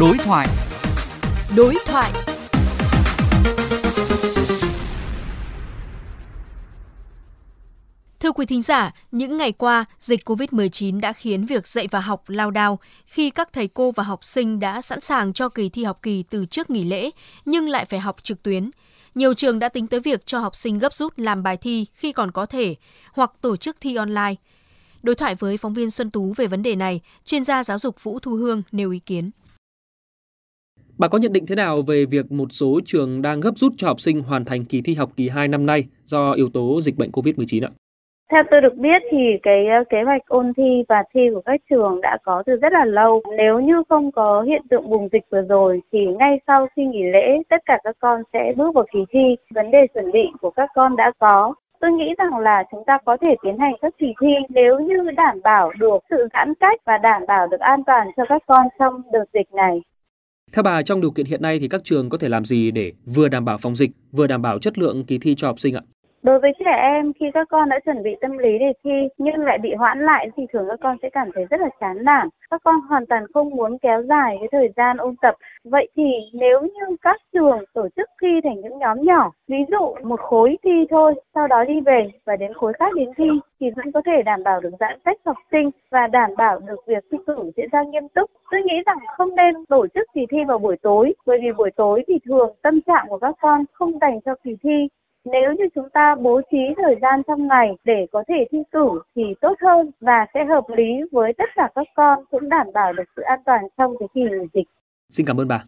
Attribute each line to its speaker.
Speaker 1: Đối thoại.
Speaker 2: Đối thoại. Thưa quý thính giả, những ngày qua, dịch COVID-19 đã khiến việc dạy và học lao đao khi các thầy cô và học sinh đã sẵn sàng cho kỳ thi học kỳ từ trước nghỉ lễ nhưng lại phải học trực tuyến. Nhiều trường đã tính tới việc cho học sinh gấp rút làm bài thi khi còn có thể hoặc tổ chức thi online. Đối thoại với phóng viên Xuân Tú về vấn đề này, chuyên gia giáo dục Vũ Thu Hương nêu ý kiến.
Speaker 3: Bà có nhận định thế nào về việc một số trường đang gấp rút cho học sinh hoàn thành kỳ thi học kỳ 2 năm nay do yếu tố dịch bệnh COVID-19 ạ?
Speaker 4: Theo tôi được biết thì cái ờ, kế hoạch ôn thi và thi của các trường đã có từ rất là lâu. Nếu như không có hiện tượng bùng dịch vừa rồi thì ngay sau khi nghỉ lễ, tất cả các con sẽ bước vào kỳ thi. Vấn đề chuẩn bị của các con đã có. Tôi nghĩ rằng là chúng ta có thể tiến hành các kỳ thi nếu như đảm bảo được sự giãn cách và đảm bảo được an toàn cho các con trong đợt dịch này.
Speaker 3: Theo bà, trong điều kiện hiện nay thì các trường có thể làm gì để vừa đảm bảo phòng dịch, vừa đảm bảo chất lượng kỳ thi cho học sinh ạ?
Speaker 4: Đối với trẻ em khi các con đã chuẩn bị tâm lý để thi nhưng lại bị hoãn lại thì thường các con sẽ cảm thấy rất là chán nản. Các con hoàn toàn không muốn kéo dài cái thời gian ôn tập. Vậy thì nếu như các trường tổ chức thi thành những nhóm nhỏ, ví dụ một khối thi thôi, sau đó đi về và đến khối khác đến thi thì vẫn có thể đảm bảo được giãn cách học sinh và đảm bảo được việc thi cử diễn ra nghiêm túc. Tôi nghĩ rằng không nên tổ chức kỳ thi vào buổi tối bởi vì buổi tối thì thường tâm trạng của các con không dành cho kỳ thi nếu như chúng ta bố trí thời gian trong ngày để có thể thi cử thì tốt hơn và sẽ hợp lý với tất cả các con, cũng đảm bảo được sự an toàn trong cái kỳ dịch.
Speaker 3: Xin cảm ơn bà.